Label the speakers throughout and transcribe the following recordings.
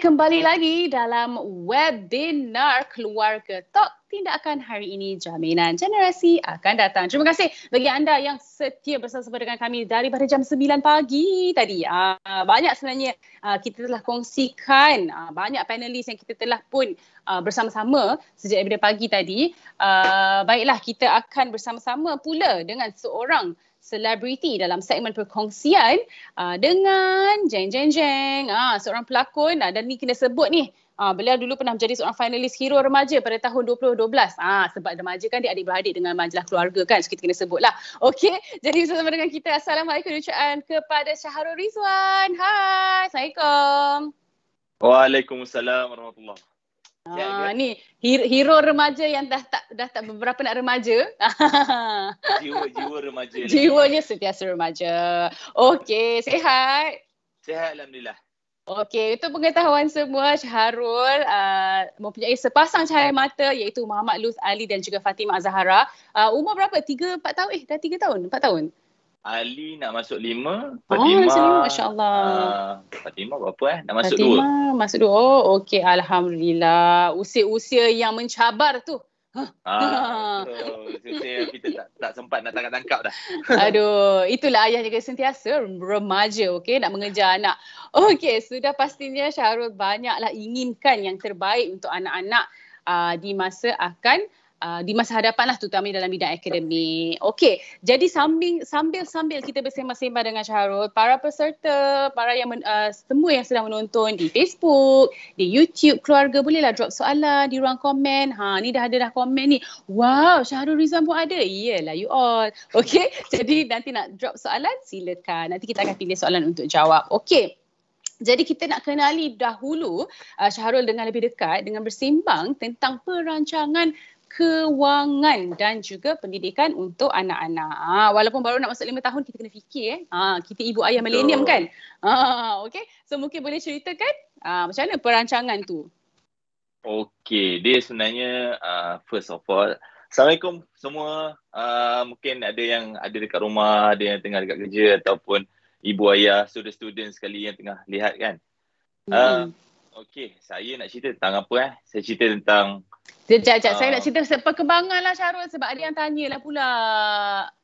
Speaker 1: kembali lagi dalam webinar Keluarga Talk tindakan hari ini jaminan generasi akan datang. Terima kasih bagi anda yang setia bersama dengan kami daripada jam 9 pagi tadi. Uh, banyak sebenarnya uh, kita telah kongsikan uh, banyak panelis yang kita telah pun uh, bersama-sama sejak daripada pagi tadi. Uh, baiklah kita akan bersama-sama pula dengan seorang selebriti dalam segmen perkongsian uh, dengan Jeng Jeng Jeng, uh, seorang pelakon uh, dan ni kena sebut ni uh, beliau dulu pernah menjadi seorang finalis hero remaja pada tahun 2012. Ah sebab remaja kan dia adik-beradik dengan majalah keluarga kan so kita kena sebutlah. Okey, jadi bersama dengan kita Assalamualaikum ucapkan kepada Syahrul Rizwan. Hai, Assalamualaikum.
Speaker 2: Waalaikumsalam warahmatullahi
Speaker 1: Ah, ni hero, hero remaja yang dah tak dah tak beberapa nak remaja.
Speaker 2: Jiwa-jiwa remaja.
Speaker 1: Jiwanya sentiasa remaja. Okey, sihat.
Speaker 2: Sihat alhamdulillah.
Speaker 1: Okey, itu pengetahuan semua Syahrul uh, mempunyai sepasang cahaya mata iaitu Muhammad Luz Ali dan juga Fatimah Zahara. Uh, umur berapa? 3 4 tahun? Eh, dah 3 tahun? 4 tahun?
Speaker 2: Ali nak masuk lima.
Speaker 1: Oh, Fatimah. Oh, masuk lima. Masya Allah.
Speaker 2: Uh, Fatimah berapa eh? Nak masuk
Speaker 1: Fatimah,
Speaker 2: dua.
Speaker 1: Fatimah masuk dua. Oh, okey. Alhamdulillah. Usia-usia yang mencabar tu.
Speaker 2: Ah, Usia kita tak, tak sempat nak tangkap-tangkap dah.
Speaker 1: Aduh, itulah ayah jaga sentiasa remaja, okey, nak mengejar anak. Okey, sudah pastinya Syahrul banyaklah inginkan yang terbaik untuk anak-anak uh, di masa akan uh, di masa hadapan lah terutama dalam bidang akademik. Okey, jadi sambil sambil sambil kita bersembang-sembang dengan Syahrul, para peserta, para yang men, uh, semua yang sedang menonton di Facebook, di YouTube keluarga bolehlah drop soalan di ruang komen. Ha, ni dah ada dah komen ni. Wow, Syahrul Rizwan pun ada. Iyalah you all. Okey, jadi nanti nak drop soalan silakan. Nanti kita akan pilih soalan untuk jawab. Okey. Jadi kita nak kenali dahulu uh, Syahrul dengan lebih dekat dengan bersembang tentang perancangan kewangan dan juga pendidikan untuk anak-anak. Ha, walaupun baru nak masuk lima tahun kita kena fikir eh. Ha, kita ibu ayah milenium kan. Ha, okay. So mungkin boleh ceritakan ha, macam mana perancangan tu?
Speaker 2: Okay. Dia sebenarnya uh, first of all. Assalamualaikum semua. Uh, mungkin ada yang ada dekat rumah, ada yang tengah dekat kerja ataupun ibu ayah, student-student sekali yang tengah lihat kan. Uh, okay. Saya nak cerita tentang apa eh. Saya cerita tentang
Speaker 1: Sekejap, sekejap. Uh, saya nak cerita perkembangan lah Syarul sebab ada yang tanya lah pula.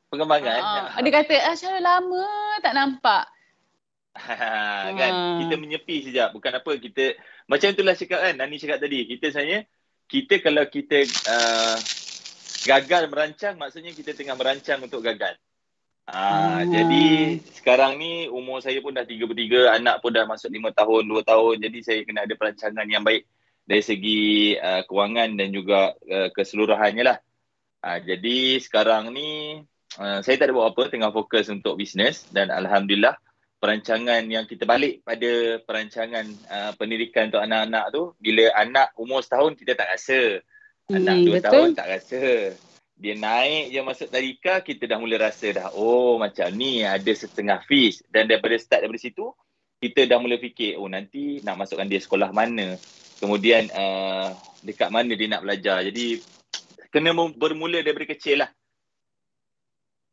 Speaker 2: Perkembangan? Uh,
Speaker 1: dia kata, ah, Syarul lama tak nampak.
Speaker 2: kan, uh. kita menyepi sekejap. Bukan apa, kita, macam itulah cakap kan, Nani cakap tadi. Kita sebenarnya, kita kalau kita uh, gagal merancang, maksudnya kita tengah merancang untuk gagal. Ah, hmm. Jadi sekarang ni umur saya pun dah 33, anak pun dah masuk 5 tahun, 2 tahun. Jadi saya kena ada perancangan yang baik dari segi uh, kewangan dan juga uh, keseluruhannya lah. Uh, jadi sekarang ni uh, saya tak ada buat apa, tengah fokus untuk bisnes dan Alhamdulillah perancangan yang kita balik pada perancangan uh, pendidikan untuk anak-anak tu bila anak umur setahun kita tak rasa. Anak hmm, dua betul. tahun tak rasa. Dia naik je masuk tadika kita dah mula rasa dah oh macam ni ada setengah fees dan daripada start daripada situ kita dah mula fikir oh nanti nak masukkan dia sekolah mana kemudian uh, dekat mana dia nak belajar. Jadi kena bermula daripada kecil lah.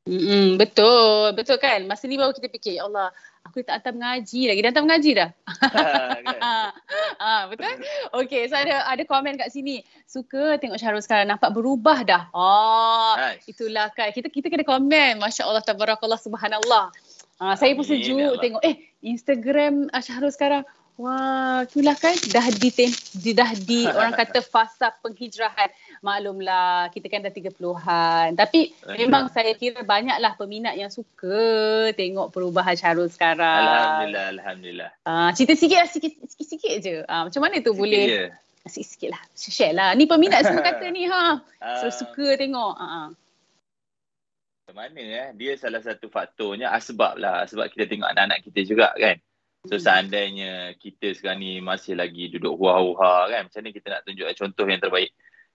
Speaker 1: Mm-mm, betul, betul kan? Masa ni baru kita fikir, ya Allah, aku tak hantar mengaji lagi. Dah hantar mengaji dah? ha, betul? Okay, so ada ada komen kat sini. Suka tengok Syahrul sekarang, nampak berubah dah. Oh, nice. itulah kan. Kita kita kena komen. Masya Allah, tabarakallah, subhanallah. Ha, saya pun sejuk tengok, eh, Instagram Syahrul sekarang, Wah, itulah kan dah di, dah di orang kata fasa penghijrahan. Maklumlah kita kan dah 30-an. Tapi memang saya kira banyaklah peminat yang suka tengok perubahan Syarul sekarang.
Speaker 2: Alhamdulillah, alhamdulillah.
Speaker 1: Ah, uh, cerita sikit lah sikit sikit je. Ah, uh, macam mana tu sikit boleh? Je. Sikit-sikit lah. Share lah. Ni peminat semua kata ni ha. So, uh, suka tengok. Uh-huh.
Speaker 2: Macam mana eh? Dia salah satu faktornya asbab lah. Sebab kita tengok anak-anak kita juga kan. So seandainya kita sekarang ni masih lagi duduk huha-huha kan, macam ni kita nak tunjuk contoh yang terbaik.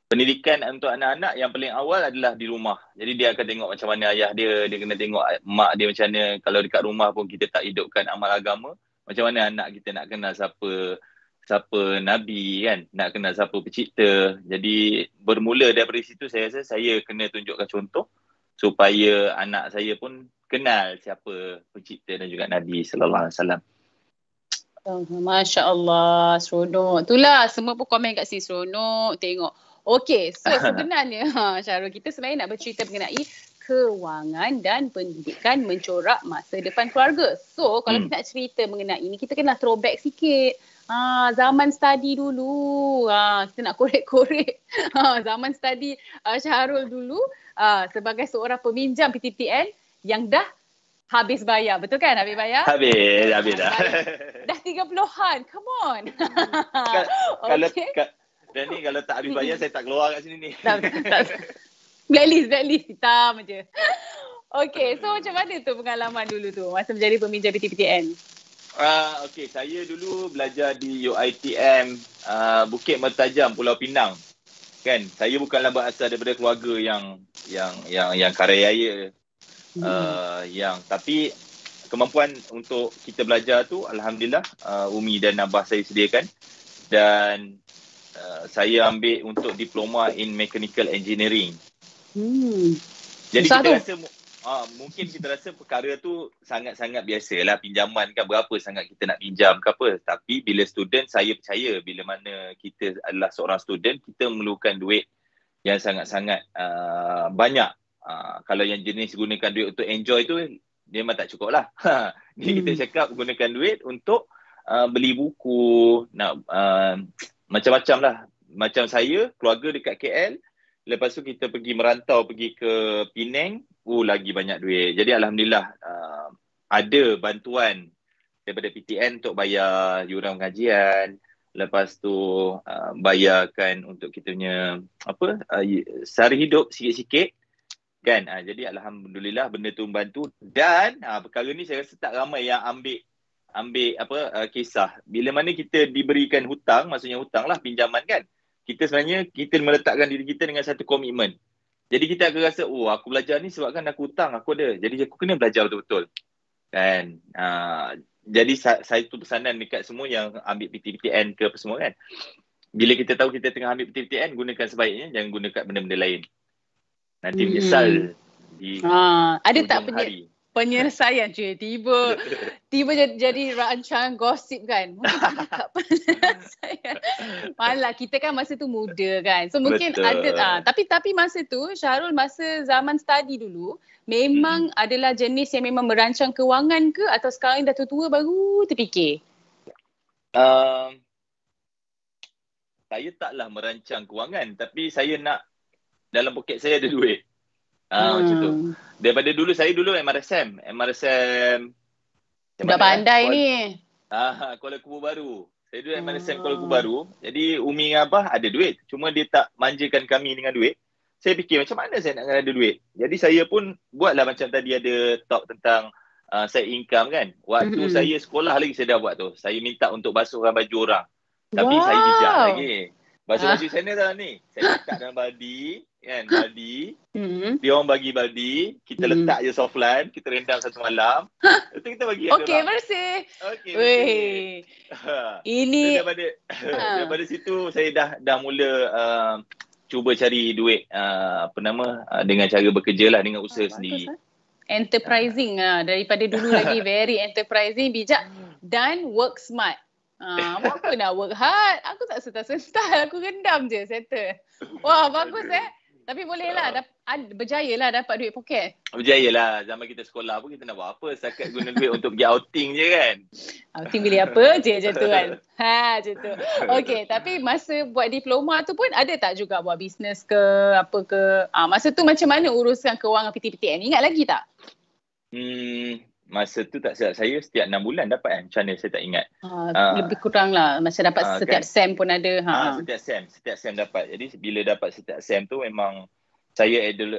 Speaker 2: Pendidikan untuk anak-anak yang paling awal adalah di rumah. Jadi dia akan tengok macam mana ayah dia, dia kena tengok mak dia macam mana. Kalau dekat rumah pun kita tak hidupkan amal agama, macam mana anak kita nak kenal siapa siapa Nabi kan, nak kenal siapa pencipta. Jadi bermula daripada situ saya rasa saya kena tunjukkan contoh supaya anak saya pun kenal siapa pencipta dan juga Nabi sallallahu alaihi wasallam.
Speaker 1: Masya Allah, seronok. Itulah semua pun komen kat sini seronok tengok. Okey, so sebenarnya ha, Syarul kita sebenarnya nak bercerita mengenai kewangan dan pendidikan mencorak masa depan keluarga. So kalau hmm. kita nak cerita mengenai ini, kita kena throwback sikit. Ha, zaman study dulu. Ha, kita nak korek-korek. Ha, zaman study uh, Syahrul dulu uh, sebagai seorang peminjam PTPN yang dah habis bayar. Betul kan habis bayar?
Speaker 2: Habis, habis dah.
Speaker 1: Dah 30-an. Come on.
Speaker 2: Kalau okay. dan ni kalau tak habis bayar saya tak keluar kat sini ni. Tak, tak.
Speaker 1: Blacklist, blacklist. Hitam je. Okay, so macam mana tu pengalaman dulu tu masa menjadi peminjam PTPTN?
Speaker 2: Uh, ah, okay, saya dulu belajar di UITM uh, Bukit Mertajam, Pulau Pinang. Kan, saya bukanlah berasal daripada keluarga yang yang yang yang karaya hmm. uh, yang tapi kemampuan untuk kita belajar tu alhamdulillah uh, Umi dan Abah saya sediakan dan uh, saya ambil untuk diploma in mechanical engineering. Hmm. Jadi Susah kita tu. rasa uh, mungkin kita rasa perkara tu sangat-sangat biasalah pinjaman kan berapa sangat kita nak pinjam ke apa tapi bila student saya percaya bila mana kita adalah seorang student kita memerlukan duit yang sangat-sangat uh, banyak. Uh, kalau yang jenis gunakan duit untuk enjoy tu dia memang tak cukup lah. Jadi hmm. kita cakap gunakan duit untuk uh, beli buku, nak uh, macam-macam lah. Macam saya, keluarga dekat KL, Lepas tu kita pergi merantau pergi ke Penang, oh lagi banyak duit. Jadi alhamdulillah uh, ada bantuan daripada PTN untuk bayar yuran pengajian. Lepas tu uh, bayarkan untuk kita punya apa uh, sehari hidup sikit-sikit kan. Uh, jadi alhamdulillah benda tu membantu dan uh, perkara ni saya rasa tak ramai yang ambil ambil apa uh, kisah. Bila mana kita diberikan hutang, maksudnya hutang lah pinjaman kan kita sebenarnya kita meletakkan diri kita dengan satu komitmen. Jadi kita akan rasa, oh aku belajar ni sebabkan aku hutang, aku ada. Jadi aku kena belajar betul-betul. Kan? Uh, jadi saya tu pesanan dekat semua yang ambil PTPTN ke apa semua kan. Bila kita tahu kita tengah ambil PTPTN, gunakan sebaiknya, jangan gunakan benda-benda lain. Nanti hmm. menyesal di
Speaker 1: ha, Ada tak penye- penyelesaian cuy? Tiba tiba jadi, jadi rancangan gosip kan? Malah kita kan masa tu muda kan? So mungkin Betul. ada ah tapi tapi masa tu Syarul masa zaman study dulu memang hmm. adalah jenis yang memang merancang kewangan ke? Atau sekarang dah tua-tua baru terfikir? Um,
Speaker 2: saya taklah merancang kewangan tapi saya nak dalam poket saya ada duit Ah hmm. macam tu. Hmm. Daripada dulu saya dulu MRSM, MRSM.
Speaker 1: Dah pandai Kuala, ni.
Speaker 2: Ah Kuala Kubu baru. Saya dulu MRSM hmm. Kuala Kubu baru. Jadi Umi dengan Abah ada duit. Cuma dia tak manjakan kami dengan duit. Saya fikir macam mana saya nak ada duit. Jadi saya pun buatlah macam tadi ada talk tentang uh, saya income kan. Waktu hmm saya sekolah lagi saya dah buat tu. Saya minta untuk basuhkan baju orang. Tapi wow. saya bijak lagi. Basuh-baju ah. sana dah ni. Saya letak dalam baldi kan baldi mm-hmm. dia orang bagi baldi kita mm-hmm. letak je softline kita rendam satu malam lepas kita bagi
Speaker 1: okey bersih okey ini
Speaker 2: daripada ha. daripada situ saya dah dah mula uh, cuba cari duit uh, apa nama uh, dengan cara bekerja lah dengan usaha oh, sendiri bagus,
Speaker 1: eh? enterprising ah uh, daripada dulu lagi very enterprising bijak dan work smart uh, apa nak work hard? Aku tak sental-sental. Aku rendam je settle. Wah, bagus eh. Tapi boleh lah, dap- berjaya lah dapat duit poket.
Speaker 2: Berjaya lah, zaman kita sekolah pun kita nak buat apa, setakat guna duit untuk pergi outing je kan.
Speaker 1: Outing beli apa je macam tu kan. Ha, macam tu. Okay, tapi masa buat diploma tu pun ada tak juga buat bisnes ke, apa ke? Ah, masa tu macam mana urusan kewangan PTPTN? Ingat lagi tak?
Speaker 2: Hmm, masa tu tak silap saya setiap 6 bulan dapat kan channel saya tak ingat.
Speaker 1: Uh, uh, lebih kurang lah macam dapat uh, setiap kan? sem pun ada. Ha. Uh,
Speaker 2: setiap sem, setiap sem dapat. Jadi bila dapat setiap sem tu memang saya adel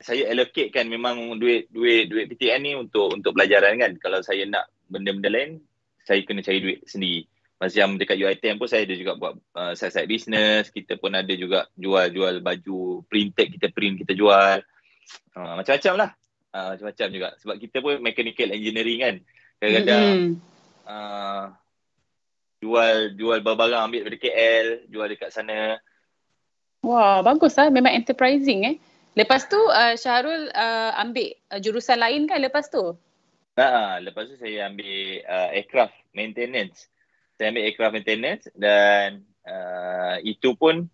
Speaker 2: saya allocate kan memang duit duit duit PTN ni untuk untuk pelajaran kan. Kalau saya nak benda-benda lain saya kena cari duit sendiri. Masa yang dekat UiTM pun saya ada juga buat uh, side-side business. Kita pun ada juga jual-jual baju printed kita print kita jual. Uh, macam-macam lah uh, macam-macam juga sebab kita pun mechanical engineering kan kadang-kadang mm-hmm. uh, jual jual barang-barang ambil dari KL jual dekat sana
Speaker 1: wah bagus lah memang enterprising eh lepas tu uh, Syahrul uh, ambil uh, jurusan lain kan lepas tu
Speaker 2: Ha, lepas tu saya ambil uh, aircraft maintenance. saya ambil aircraft maintenance dan uh, itu pun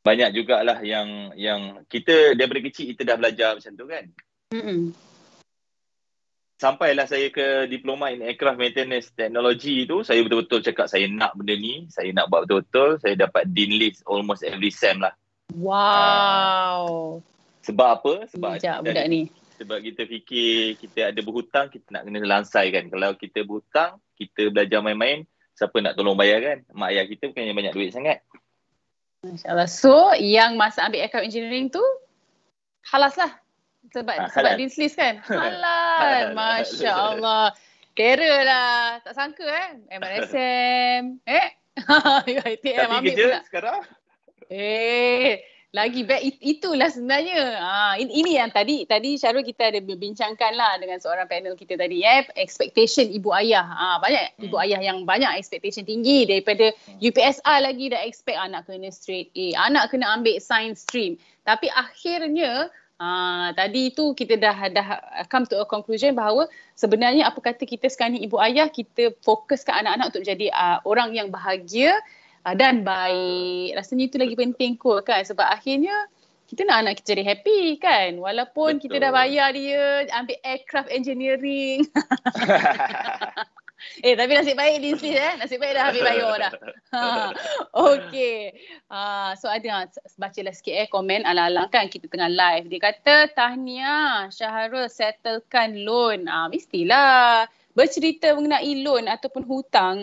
Speaker 2: banyak jugalah yang yang kita daripada kecil kita dah belajar macam tu kan. Mm-hmm. Sampailah saya ke diploma in aircraft maintenance technology tu, saya betul-betul cakap saya nak benda ni, saya nak buat betul-betul, saya dapat dean list almost every sem lah.
Speaker 1: Wow. Uh,
Speaker 2: sebab apa? Sebab
Speaker 1: Bijak budak ni.
Speaker 2: Sebab kita fikir kita ada berhutang, kita nak kena lansai kan. Kalau kita berhutang, kita belajar main-main, siapa nak tolong bayar kan? Mak ayah kita bukan yang banyak duit sangat.
Speaker 1: MasyaAllah. So, yang masa ambil aircraft engineering tu, halas lah. Sebab, ha, sebab dean's list kan? Halal. Masya Allah. Terror lah. Tak sangka eh. MRSM. Eh?
Speaker 2: UITM Tapi kerja pula. sekarang?
Speaker 1: Eh, lagi back itulah sebenarnya. Ha, ini yang tadi tadi Syarul kita ada berbincangkan lah dengan seorang panel kita tadi eh expectation ibu ayah. Ha, banyak hmm. ibu ayah yang banyak expectation tinggi daripada hmm. UPSR lagi dah expect anak kena straight A, anak kena ambil science stream. Tapi akhirnya Ha, tadi tu kita dah dah come to a conclusion bahawa sebenarnya apa kata kita sekarang ni ibu ayah kita fokuskan anak-anak untuk jadi uh, orang yang bahagia uh, dan baik. Rasanya itu lagi penting kot kan sebab akhirnya kita nak anak kita jadi happy kan walaupun Betul. kita dah bayar dia ambil aircraft engineering. eh tapi nasib baik di sini eh nasib baik dah habis bayar dah. Okey. Uh, so ada bacalah sikit eh komen ala-ala kan kita tengah live. Dia kata tahniah Syahrul settlekan loan. Ah uh, mestilah bercerita mengenai loan ataupun hutang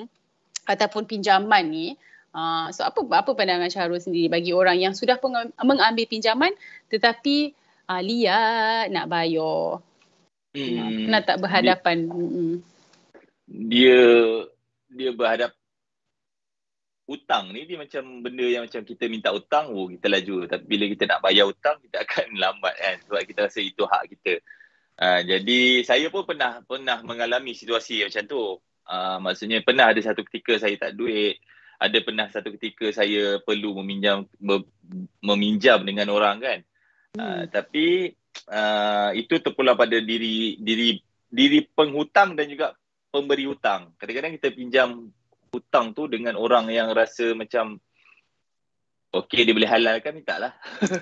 Speaker 1: ataupun pinjaman ni Uh, so apa apa pandangan Syahrul sendiri bagi orang yang sudah mengambil pinjaman tetapi uh, liat nak bayar. Hmm. Pernah tak berhadapan?
Speaker 2: Dia, dia berhadap hutang ni dia macam benda yang macam kita minta hutang oh kita laju tapi bila kita nak bayar hutang kita akan lambat kan sebab kita rasa itu hak kita. Uh, jadi saya pun pernah pernah mengalami situasi macam tu. Uh, maksudnya pernah ada satu ketika saya tak duit ada pernah satu ketika saya perlu meminjam meminjam dengan orang kan. Hmm. Uh, tapi uh, itu terpulang pada diri diri diri penghutang dan juga pemberi hutang. Kadang-kadang kita pinjam hutang tu dengan orang yang rasa macam okey dia boleh halalkan minta lah.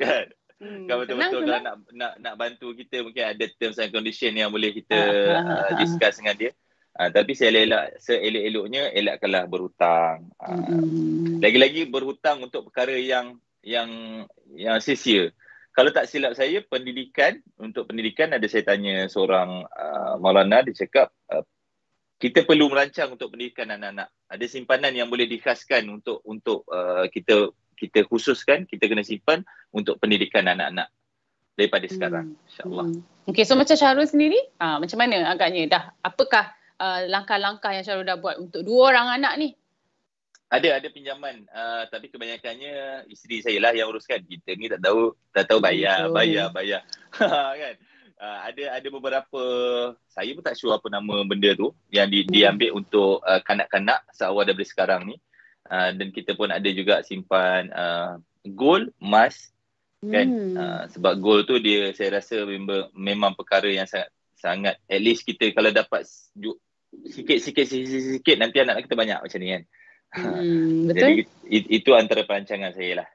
Speaker 2: kan? Hmm, kalau betul-betul kalau nak, nak nak bantu kita mungkin ada terms and condition yang boleh kita uh, discuss dengan dia. Uh, tapi saya elak seelok-eloknya elakkanlah berhutang. Uh, lagi-lagi berhutang untuk perkara yang yang yang sia-sia. Kalau tak silap saya pendidikan untuk pendidikan ada saya tanya seorang uh, Maulana dia cakap uh, kita perlu merancang untuk pendidikan anak-anak. Ada simpanan yang boleh dikhaskan untuk untuk uh, kita kita khususkan kita kena simpan untuk pendidikan anak-anak daripada hmm. sekarang insyaallah. Hmm.
Speaker 1: Okey so macam Syahrul sendiri uh, macam mana agaknya dah apakah uh, langkah-langkah yang Syarul dah buat untuk dua orang anak ni?
Speaker 2: Ada, ada pinjaman. Uh, tapi kebanyakannya isteri saya lah yang uruskan. Kita ni tak tahu, tak tahu bayar, Betul. bayar, bayar. kan? Uh, ada ada beberapa, saya pun tak sure apa nama benda tu yang di, hmm. diambil untuk uh, kanak-kanak seawal daripada sekarang ni. Uh, dan kita pun ada juga simpan uh, gold, emas. Kan? Hmm. Uh, sebab gold tu dia saya rasa memang, memang perkara yang sangat sangat at least kita kalau dapat sikit-sikit sikit nanti anak kita banyak macam ni kan. Hmm, betul. Jadi itu antara perancangan saya lah.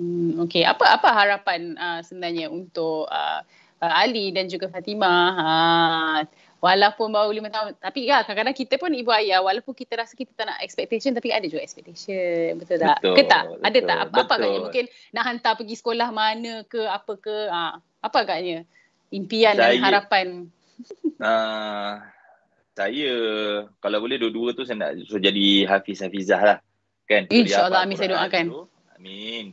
Speaker 1: Hmm, okay, apa apa harapan uh, sebenarnya untuk uh, uh, Ali dan juga Fatimah? Uh, walaupun baru lima tahun, tapi ya kadang-kadang kita pun ibu ayah, walaupun kita rasa kita tak nak expectation, tapi ada juga expectation, betul tak? Betul, Ke tak? Betul, ada tak? Apa, apa agaknya? Mungkin nak hantar pergi sekolah mana ke, apa ke? Uh, apa agaknya? Impian saya, dan harapan?
Speaker 2: Uh, saya kalau boleh dua-dua tu saya nak so jadi hafiz hafizah lah kan?
Speaker 1: Insyaallah amin saya doakan.
Speaker 2: dulu. amin.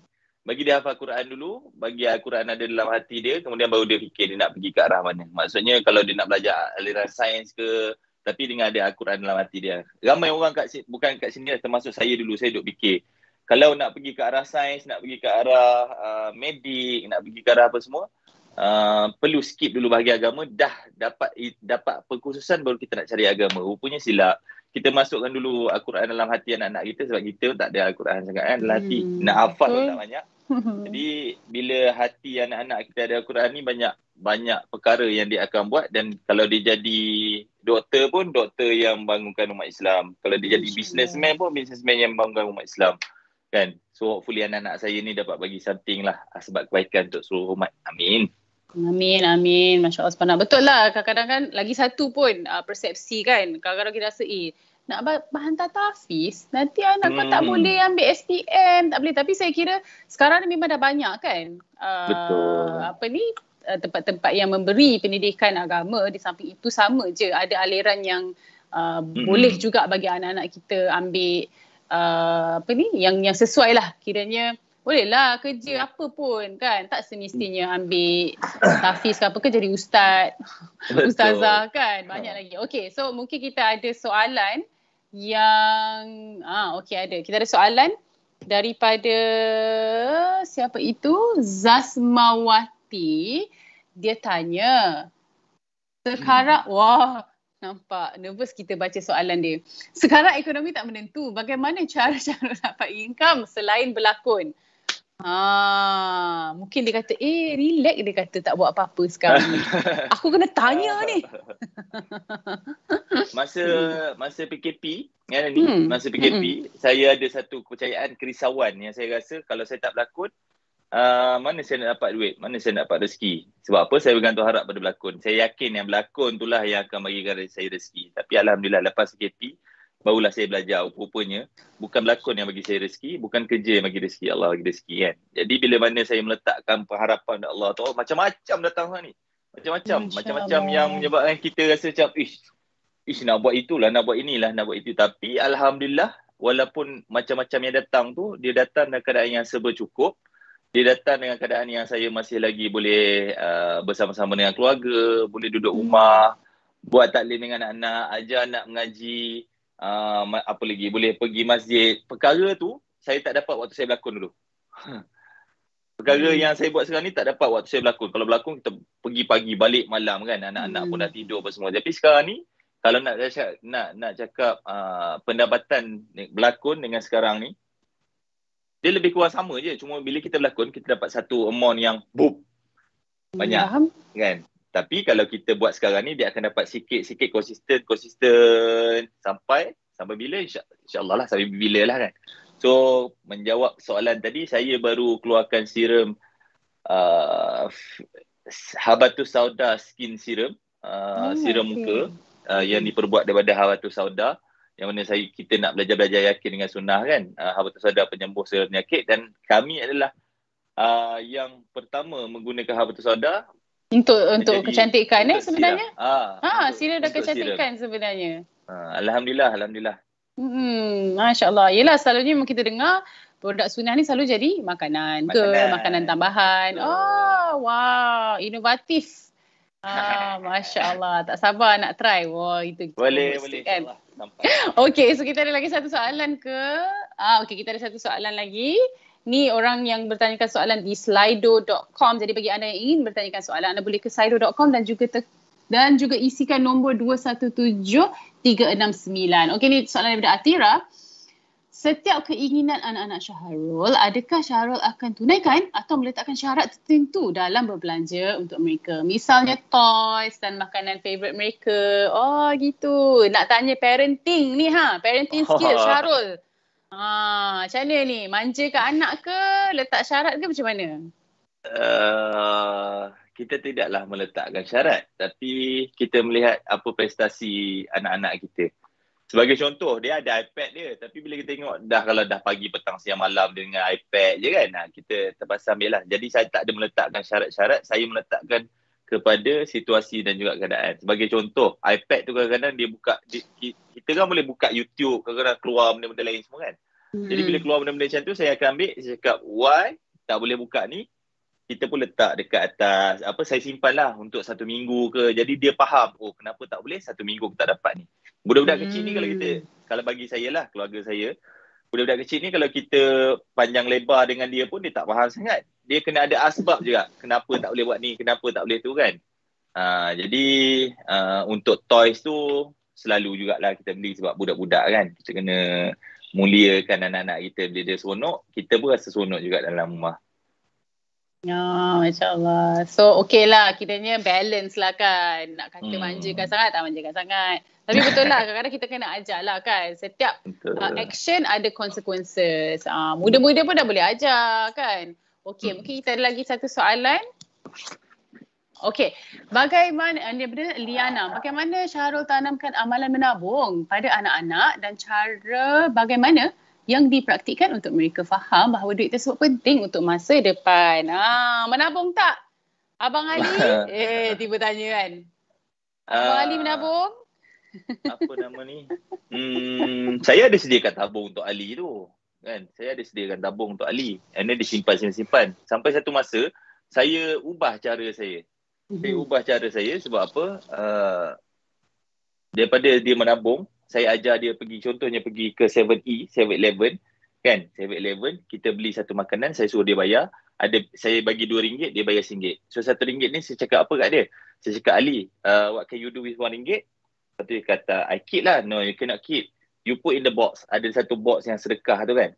Speaker 2: Bagi dia hafal Quran dulu bagi Al-Quran ada dalam hati dia kemudian baru dia fikir dia nak pergi ke arah mana. Maksudnya kalau dia nak belajar aliran sains ke tapi dengan ada Al-Quran dalam hati dia. Ramai orang kat bukan kat sini termasuk saya dulu saya duk fikir. Kalau nak pergi ke arah sains nak pergi ke arah uh, medik nak pergi ke arah apa semua Uh, perlu skip dulu bahagian agama dah dapat dapat perkhususan baru kita nak cari agama rupanya silap kita masukkan dulu Al-Quran dalam hati anak-anak kita sebab kita tak ada Al-Quran sangat kan dalam hati hmm. nak hafal pun tak banyak jadi bila hati anak-anak kita ada Al-Quran ni banyak banyak perkara yang dia akan buat dan kalau dia jadi doktor pun doktor yang bangunkan umat Islam. Kalau dia jadi businessman pun businessman yang bangunkan umat Islam. Kan? So hopefully anak-anak saya ni dapat bagi something lah sebab kebaikan untuk seluruh umat. Amin.
Speaker 1: Amin, amin. Masya Allah subhanahu. Betul lah. Kadang-kadang kan lagi satu pun uh, persepsi kan. Kadang-kadang kita rasa eh nak hantar tafiz, nanti anak hmm. kau tak hmm. boleh ambil SPM, tak boleh. Tapi saya kira sekarang ni memang dah banyak kan.
Speaker 2: Uh, Betul.
Speaker 1: Apa ni, uh, tempat-tempat yang memberi pendidikan agama di samping itu sama je. Ada aliran yang uh, hmm. boleh juga bagi anak-anak kita ambil uh, apa ni, yang yang sesuai lah kiranya. Bolehlah kerja apa pun kan. Tak semestinya ambil tafiz ke apa ke jadi ustaz. Ustazah kan. Banyak lagi. Okay so mungkin kita ada soalan yang ah okey ada. Kita ada soalan daripada siapa itu? Zasmawati. Dia tanya sekarang hmm. wah nampak nervous kita baca soalan dia. Sekarang ekonomi tak menentu. Bagaimana cara-cara dapat income selain berlakon? Ha, mungkin dia kata, eh relax dia kata tak buat apa-apa sekarang ni. Aku kena tanya ni.
Speaker 2: masa masa PKP, kan ni, hmm. masa PKP, hmm. saya ada satu kepercayaan kerisauan yang saya rasa kalau saya tak berlakon, uh, mana saya nak dapat duit, mana saya nak dapat rezeki. Sebab apa saya bergantung harap pada berlakon. Saya yakin yang berlakon itulah yang akan bagikan saya rezeki. Tapi Alhamdulillah lepas PKP, barulah saya belajar rupanya bukan berlakon yang bagi saya rezeki bukan kerja yang bagi rezeki. Allah bagi rezeki kan? Jadi bila mana saya meletakkan pengharapan Allah tu macam-macam datang sana ni. Macam-macam macam-macam yang menyebabkan kita rasa macam ish ish nak buat itulah nak buat inilah nak buat itu. Tapi alhamdulillah walaupun macam-macam yang datang tu dia datang dalam keadaan yang serba cukup. Dia datang dengan keadaan yang saya masih lagi boleh uh, bersama-sama dengan keluarga boleh duduk hmm. rumah buat taklim dengan anak-anak ajar anak mengaji uh, apa lagi? Boleh pergi masjid. Perkara tu saya tak dapat waktu saya berlakon dulu. Perkara hmm. yang saya buat sekarang ni tak dapat waktu saya berlakon. Kalau berlakon kita pergi pagi balik malam kan. Anak-anak hmm. pun dah tidur apa semua. Tapi sekarang ni kalau nak cakap nak nak cakap uh, pendapatan berlakon dengan sekarang ni dia lebih kurang sama je. Cuma bila kita berlakon kita dapat satu amount yang boop banyak. Faham. kan tapi kalau kita buat sekarang ni dia akan dapat sikit-sikit konsisten konsisten sampai sampai bila insya, Allah lah sampai bila lah kan. So menjawab soalan tadi saya baru keluarkan serum uh, Habatus Sauda Skin Serum uh, oh, serum okay. muka uh, yang diperbuat daripada Habatus Sauda yang mana saya kita nak belajar-belajar yakin dengan sunnah kan uh, Habatus Sauda penyembuh segala penyakit dan kami adalah uh, yang pertama menggunakan Habatus Sauda
Speaker 1: untuk untuk Jadi, kecantikan eh sebenarnya. Ha, ha sirap dah kecantikan sebenarnya.
Speaker 2: Ha, alhamdulillah, alhamdulillah.
Speaker 1: Hmm, masya-Allah. Yalah selalunya memang kita dengar produk sunnah ni selalu jadi makanan, makanan. ke makanan tambahan. Oh, wow, inovatif. Ah, masya-Allah. Tak sabar nak try. Wah, wow, itu
Speaker 2: boleh, boleh kan.
Speaker 1: Okey, so kita ada lagi satu soalan ke? Ah, okey, kita ada satu soalan lagi. Ni orang yang bertanyakan soalan di slido.com. Jadi bagi anda yang ingin bertanyakan soalan, anda boleh ke slido.com dan juga te- dan juga isikan nombor 217369. Okey ni soalan daripada Atira. Setiap keinginan anak-anak Syahrul, adakah Syahrul akan tunaikan atau meletakkan syarat tertentu dalam berbelanja untuk mereka? Misalnya toys dan makanan favorite mereka. Oh gitu. Nak tanya parenting ni ha, parenting skill Syahrul. Ha, macam mana ni? Manja ke anak ke? Letak syarat ke macam mana?
Speaker 2: Uh, kita tidaklah meletakkan syarat. Tapi kita melihat apa prestasi anak-anak kita. Sebagai contoh, dia ada iPad dia. Tapi bila kita tengok dah kalau dah pagi, petang, siang, malam dengan iPad je kan. Ha, kita terpaksa ambil lah. Jadi saya tak ada meletakkan syarat-syarat. Saya meletakkan kepada situasi dan juga keadaan. Sebagai contoh, iPad tu kadang-kadang dia buka, dia, kita kan boleh buka YouTube, kadang-kadang keluar benda-benda lain semua kan. Hmm. Jadi bila keluar benda-benda macam tu, saya akan ambil, saya cakap, why tak boleh buka ni? Kita pun letak dekat atas, apa saya simpan lah untuk satu minggu ke. Jadi dia faham, oh kenapa tak boleh satu minggu kita dapat ni. Budak-budak hmm. kecil ni kalau kita, kalau bagi saya lah, keluarga saya, budak-budak kecil ni kalau kita panjang lebar dengan dia pun dia tak faham sangat dia kena ada asbab juga kenapa tak boleh buat ni kenapa tak boleh tu kan uh, jadi uh, untuk toys tu selalu jugalah kita beli sebab budak-budak kan kita kena muliakan anak-anak kita bila dia seronok kita pun rasa seronok juga dalam rumah
Speaker 1: Ya, Masya Allah. So, okay lah. Kiranya balance lah kan. Nak kata hmm. manjakan sangat, tak manjakan sangat. Tapi betul lah, kadang-kadang kita kena ajar lah kan. Setiap uh, action ada consequences. Uh, muda-muda pun dah boleh ajar kan. Okay, hmm. mungkin kita ada lagi satu soalan. Okay, bagaimana, ini benar Liana, bagaimana Syahrul tanamkan amalan menabung pada anak-anak dan cara bagaimana yang dipraktikkan untuk mereka faham bahawa duit tersebut penting untuk masa depan. Ah, menabung tak? Abang Ali? eh, tiba tanya kan. Abang uh, Ali menabung?
Speaker 2: Apa nama ni? Hmm, saya ada sediakan tabung untuk Ali tu. Kan? Saya ada sediakan tabung untuk Ali. And then disimpan-simpan. Sampai satu masa, saya ubah cara saya. Saya mhm. ubah cara saya sebab apa? Uh, daripada dia menabung, saya ajar dia pergi contohnya pergi ke 7E, 7-Eleven kan 7-Eleven kita beli satu makanan saya suruh dia bayar ada saya bagi RM2 dia bayar RM1 so RM1 ni saya cakap apa kat dia saya cakap Ali uh, what can you do with RM1 lepas tu dia kata I keep lah no you cannot keep you put in the box ada satu box yang sedekah tu kan?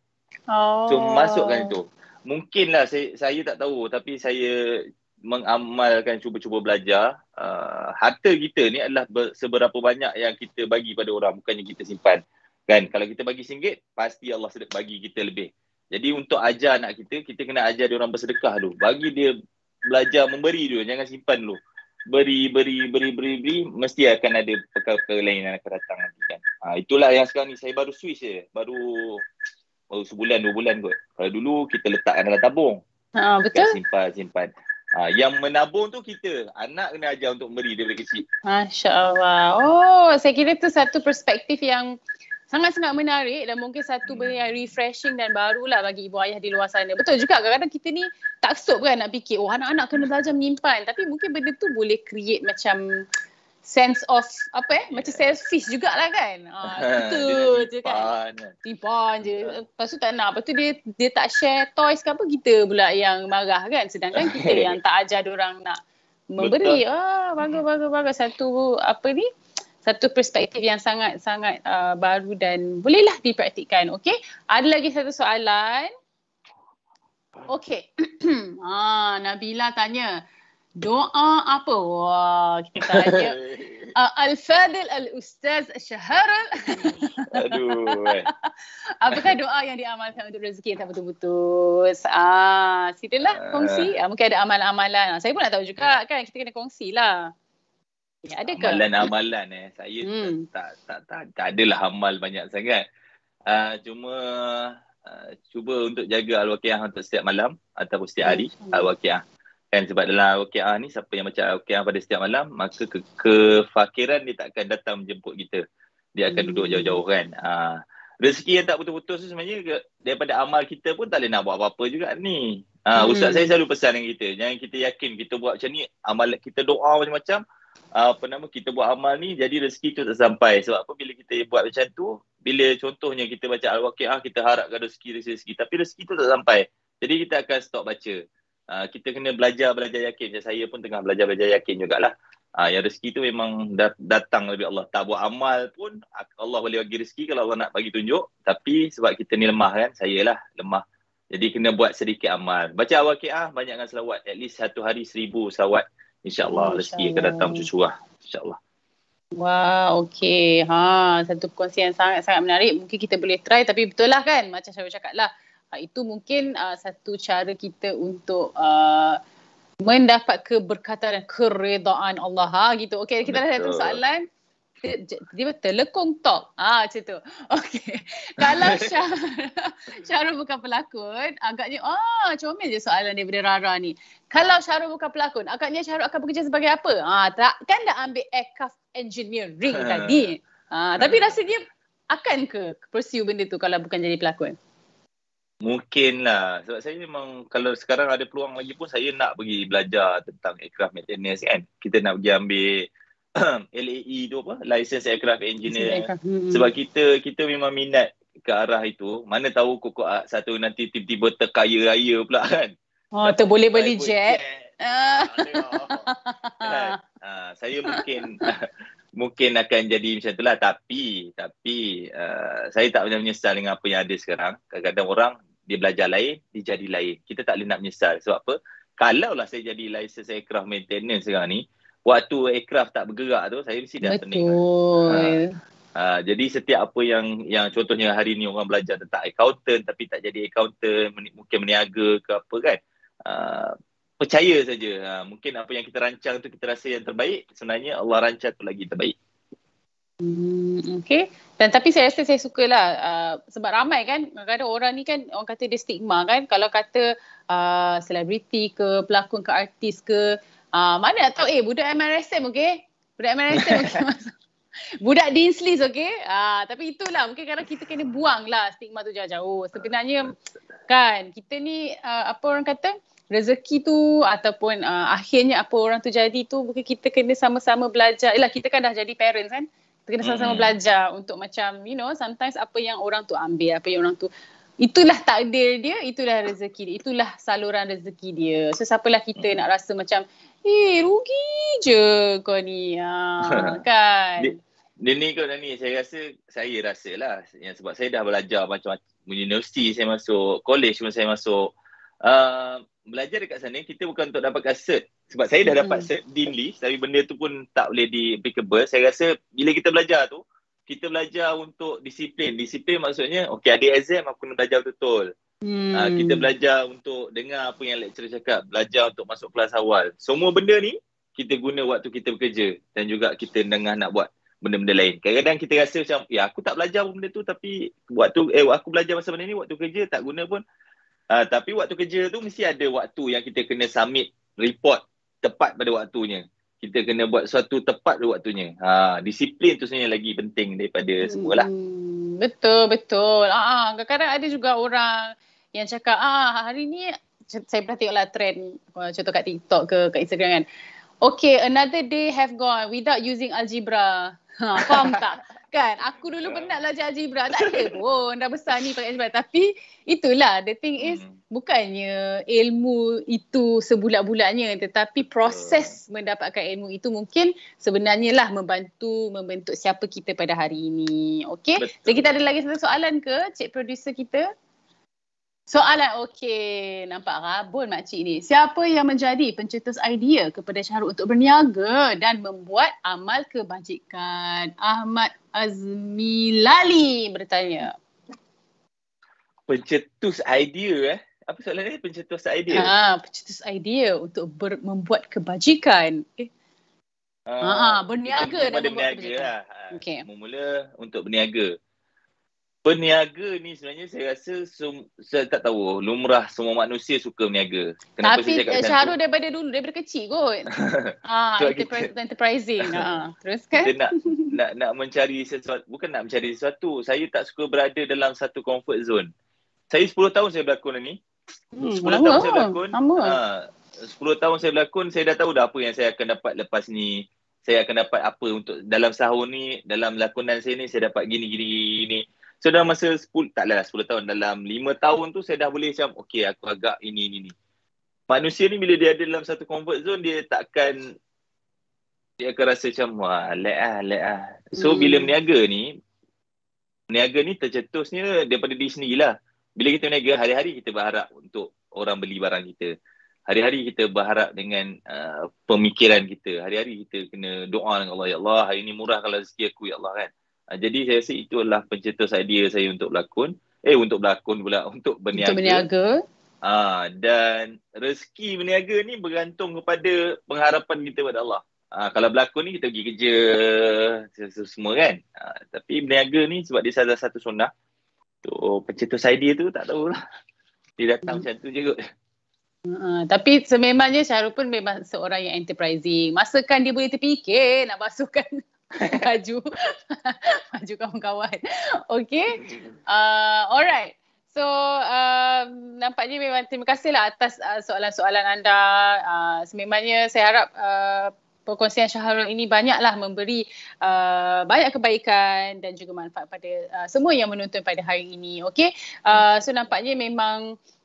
Speaker 2: Oh. so masukkan itu. Mungkinlah saya saya tak tahu tapi saya mengamalkan cuba-cuba belajar. Uh, harta kita ni adalah ber, seberapa banyak yang kita bagi pada orang bukannya kita simpan. Kan? Kalau kita bagi singgit pasti Allah sedek bagi kita lebih. Jadi untuk ajar anak kita kita kena ajar dia orang bersedekah dulu. Bagi dia belajar memberi dulu jangan simpan dulu beri beri beri beri beri mesti akan ada perkara-perkara lain yang akan datang nanti kan ha, itulah yang sekarang ni saya baru switch je baru baru sebulan dua bulan kot kalau dulu kita letakkan dalam tabung
Speaker 1: Ha, betul.
Speaker 2: Simpan, simpan. Ha, yang menabung tu kita. Anak kena ajar untuk beri daripada kecil.
Speaker 1: Masya Allah. Oh, saya kira tu satu perspektif yang sangat-sangat menarik dan mungkin satu benda yang refreshing dan barulah bagi ibu ayah di luar sana. Betul juga kadang-kadang kita ni tak sup kan nak fikir, oh anak-anak kena belajar menyimpan. Tapi mungkin benda tu boleh create macam sense of apa eh macam selfish jugalah kan? Ah itu je kan? timpan je. Lepas tu tak nak lepas tu dia dia tak share toys ke apa kita pula yang marah kan? Sedangkan kita yang tak ajar orang nak memberi. Betul. ah bagus bagus bagus. Satu apa ni satu perspektif yang sangat sangat uh, baru dan bolehlah dipraktikkan okey ada lagi satu soalan okey ah Nabila tanya Doa apa? Wah, kita tanya. uh, Al-Fadil Al-Ustaz Syaharul. Aduh. Eh. Apakah doa yang diamalkan untuk rezeki yang tak betul-betul? Ah, silalah kongsi. Ah, mungkin ada amalan-amalan. Saya pun nak tahu juga kan. Kita kena kongsi
Speaker 2: ada ke? Amalan-amalan eh. Saya hmm. tak, tak, tak, tak adalah amal banyak sangat. Uh, cuma uh, cuba untuk jaga Al-Waqiah untuk setiap malam ataupun setiap hari hmm. Al-Waqiah kan sebab dalam OKR ni siapa yang baca OKR pada setiap malam maka ke kefakiran dia tak akan datang menjemput kita dia akan hmm. duduk jauh-jauh kan uh, rezeki yang tak betul-betul tu sebenarnya ke, daripada amal kita pun tak boleh nak buat apa-apa juga ni uh, hmm. ustaz saya selalu pesan dengan kita jangan kita yakin kita buat macam ni amal kita doa macam-macam apa nama kita buat amal ni jadi rezeki tu tak sampai sebab apa bila kita buat macam tu bila contohnya kita baca al-waqiah kita harapkan rezeki rezeki tapi rezeki tu tak sampai jadi kita akan stop baca uh, kita kena belajar belajar yakin. Macam saya pun tengah belajar belajar yakin jugalah. Uh, yang rezeki tu memang dat- datang dari Allah. Tak buat amal pun Allah boleh bagi rezeki kalau Allah nak bagi tunjuk. Tapi sebab kita ni lemah kan, saya lah lemah. Jadi kena buat sedikit amal. Baca awal ki'ah, banyakkan selawat. At least satu hari seribu selawat. InsyaAllah Insya rezeki akan datang cucurah. InsyaAllah.
Speaker 1: Wah, okey. Ha, satu perkongsian sangat-sangat menarik. Mungkin kita boleh try tapi betul lah kan macam saya cakap lah. Uh, itu mungkin uh, satu cara kita untuk uh, mendapat keberkatan dan keredaan Allah ha gitu. Okey, kita ada satu soalan. Dia terlekong talk. Ah macam tu. Okey. Kalau Syah, Syahrul bukan pelakon, agaknya ah comel je soalan daripada Rara ni. Kalau Syahrul bukan pelakon, agaknya Syahrul akan bekerja sebagai apa? Ah tak kan dah ambil aircraft engineering tadi. Ah tapi rasa dia akan ke pursue benda tu kalau bukan jadi pelakon?
Speaker 2: Mungkin lah. Sebab saya memang kalau sekarang ada peluang lagi pun saya nak pergi belajar tentang aircraft maintenance kan. Kita nak pergi ambil LAE tu apa? License Aircraft Engineer. Aircraft. Hmm. Sebab kita kita memang minat ke arah itu. Mana tahu kok satu nanti tiba-tiba terkaya raya pula kan.
Speaker 1: Oh, tu boleh beli jet. jet. Ah.
Speaker 2: kan? ah, saya mungkin mungkin akan jadi macam itulah tapi tapi uh, saya tak pernah menyesal dengan apa yang ada sekarang kadang-kadang orang dia belajar lain, dia jadi lain. Kita tak boleh nak menyesal. Sebab apa? Kalau lah saya jadi license aircraft maintenance sekarang ni, waktu aircraft tak bergerak tu, saya mesti dah pening.
Speaker 1: Betul.
Speaker 2: Ha, jadi setiap apa yang yang contohnya hari ni orang belajar tentang accountant tapi tak jadi accountant, mungkin meniaga ke apa kan. Uh, percaya saja. Ha, mungkin apa yang kita rancang tu kita rasa yang terbaik, sebenarnya Allah rancang tu lagi terbaik.
Speaker 1: Hmm, okay. Dan tapi saya rasa saya sukalah uh, sebab ramai kan kadang-kadang orang ni kan orang kata dia stigma kan kalau kata uh, selebriti ke pelakon ke artis ke uh, mana nak tahu? Eh budak MRSM okay budak MRSM okay budak Dean Sleaze okay uh, tapi itulah mungkin kadang kita kena buang lah stigma tu jauh-jauh. Sebenarnya kan kita ni uh, apa orang kata? Rezeki tu ataupun uh, akhirnya apa orang tu jadi tu mungkin kita kena sama-sama belajar. Yalah kita kan dah jadi parents kan? Kita kena sama-sama hmm. belajar untuk macam you know sometimes apa yang orang tu ambil apa yang orang tu itulah takdir dia itulah rezeki dia itulah saluran rezeki dia. So siapalah kita nak rasa macam eh rugi je kau ni. Ha, kan? Dia,
Speaker 2: dia ni kau ni saya rasa saya rasa lah yang sebab saya dah belajar macam-macam. Universiti saya masuk college pun saya masuk. Uh, belajar dekat sana kita bukan untuk dapatkan cert. Sebab saya dah hmm. dapat cert Dean List tapi benda tu pun tak boleh di applicable saya rasa bila kita belajar tu kita belajar untuk disiplin disiplin maksudnya okey ada exam aku kena belajar betul hmm. uh, kita belajar untuk dengar apa yang lecturer cakap belajar untuk masuk kelas awal semua benda ni kita guna waktu kita bekerja dan juga kita dengar nak buat benda-benda lain. Kadang-kadang kita rasa macam, ya aku tak belajar benda tu tapi waktu eh aku belajar pasal benda ni waktu kerja tak guna pun. Uh, tapi waktu kerja tu mesti ada waktu yang kita kena submit report tepat pada waktunya. Kita kena buat sesuatu tepat pada waktunya. Ha, disiplin tu sebenarnya lagi penting daripada hmm, semualah.
Speaker 1: Betul, betul. Ah, kadang-kadang ada juga orang yang cakap, ah hari ni saya pernah tengoklah trend contoh kat TikTok ke kat Instagram kan. Okay, another day have gone without using algebra. Ha, faham tak? Kan, aku dulu pernah belajar algebra. Tak ada pun dah besar ni pakai algebra. Tapi itulah, the thing is hmm. bukannya ilmu itu sebulat-bulatnya tetapi proses uh. mendapatkan ilmu itu mungkin sebenarnya lah membantu membentuk siapa kita pada hari ini. Okay? Jadi kita ada lagi satu soalan ke cik producer kita? Soalan okey, nampak rabun makcik ni. Siapa yang menjadi pencetus idea kepada Syahrul untuk berniaga dan membuat amal kebajikan? Ahmad Azmi Lali bertanya.
Speaker 2: Pencetus idea eh? Apa soalan ni? Pencetus idea?
Speaker 1: Ha, pencetus idea untuk ber, membuat kebajikan. Eh. Uh, ha, berniaga dan membuat kebajikan. Lah.
Speaker 2: Okay. Mula-mula untuk berniaga peniaga ni sebenarnya saya rasa sum, saya tak tahu lumrah semua manusia suka berniaga.
Speaker 1: Kenapa Tapi saya cakap Syahrul tu? daripada dulu daripada kecil kot. ah, enterprise, enterprising. ah, terus kan?
Speaker 2: Kita nak nak nak mencari sesuatu bukan nak mencari sesuatu. Saya tak suka berada dalam satu comfort zone. Saya 10 tahun saya berlakon ni. Hmm, 10 lama. tahun saya berlakon. Lama. Ha, 10 tahun saya berlakon, saya dah tahu dah apa yang saya akan dapat lepas ni. Saya akan dapat apa untuk dalam sahur ni, dalam lakonan saya ni saya dapat gini gini gini. So dalam masa 10, taklah 10 tahun, dalam 5 tahun tu saya dah boleh macam, okay aku agak ini, ini, ini. Manusia ni bila dia ada dalam satu comfort zone, dia takkan, dia akan rasa macam, wah, let lah, let lah. So hmm. bila meniaga ni, meniaga ni tercetusnya daripada diri sendiri lah. Bila kita meniaga, hari-hari kita berharap untuk orang beli barang kita. Hari-hari kita berharap dengan uh, pemikiran kita. Hari-hari kita kena doa dengan Allah. Ya Allah, hari ni murah kalau rezeki aku, Ya Allah kan. Uh, jadi saya rasa itu adalah pencetus idea saya untuk berlakon. Eh untuk berlakon pula untuk berniaga. Untuk berniaga. Ah dan rezeki berniaga ni bergantung kepada pengharapan kita pada Allah. Ah kalau berlakon ni kita pergi kerja semua kan. Ah, tapi berniaga ni sebab dia salah satu sunnah. Tu pencetus idea tu tak tahulah. Dia datang hmm. macam tu je kot.
Speaker 1: Uh, tapi sememangnya Syahrul pun memang seorang yang enterprising. Masa kan dia boleh terfikir nak masukkan baju baju kawan-kawan. Okay. Uh, alright. So uh, nampaknya memang terima kasihlah atas uh, soalan-soalan anda. Uh, sememangnya saya harap uh, perkongsian Syahrul ini banyaklah memberi uh, banyak kebaikan dan juga manfaat pada uh, semua yang menonton pada hari ini. Okay. Uh, so nampaknya memang uh,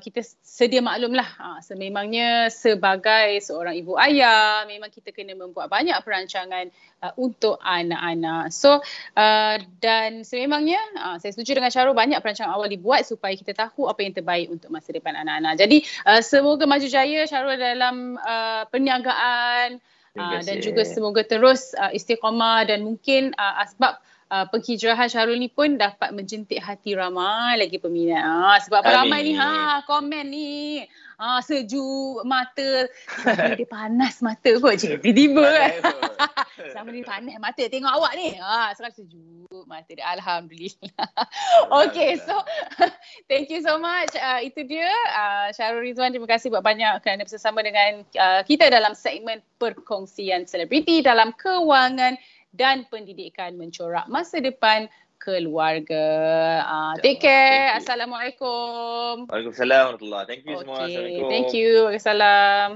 Speaker 1: kita sedia maklum lah uh, sememangnya sebagai seorang ibu ayah memang kita kena membuat banyak perancangan uh, untuk anak-anak. So uh, dan sememangnya uh, saya setuju dengan Syarul banyak perancangan awal dibuat supaya kita tahu apa yang terbaik untuk masa depan anak-anak. Jadi uh, semoga maju jaya Syarul dalam uh, perniagaan uh, dan juga semoga terus uh, istiqamah dan mungkin uh, asbab uh, penghijrahan Syarul ni pun dapat menjentik hati ramai lagi peminat. Ha, sebab apa ramai ni ha komen ni. Ha, sejuk mata. dia panas mata pun je. Tiba-tiba kan. Sama ni panas mata tengok awak ni. Ha, sekarang sejuk mata dia. Alhamdulillah. okay so thank you so much. Uh, itu dia uh, Syarul Rizwan. Terima kasih buat banyak kerana bersama dengan uh, kita dalam segmen perkongsian selebriti dalam kewangan dan pendidikan mencorak masa depan keluarga. Uh, take care. Assalamualaikum.
Speaker 2: Waalaikumsalam warahmatullahi. Thank you okay. semua.
Speaker 1: Assalamualaikum. Thank you. Waalaikumsalam.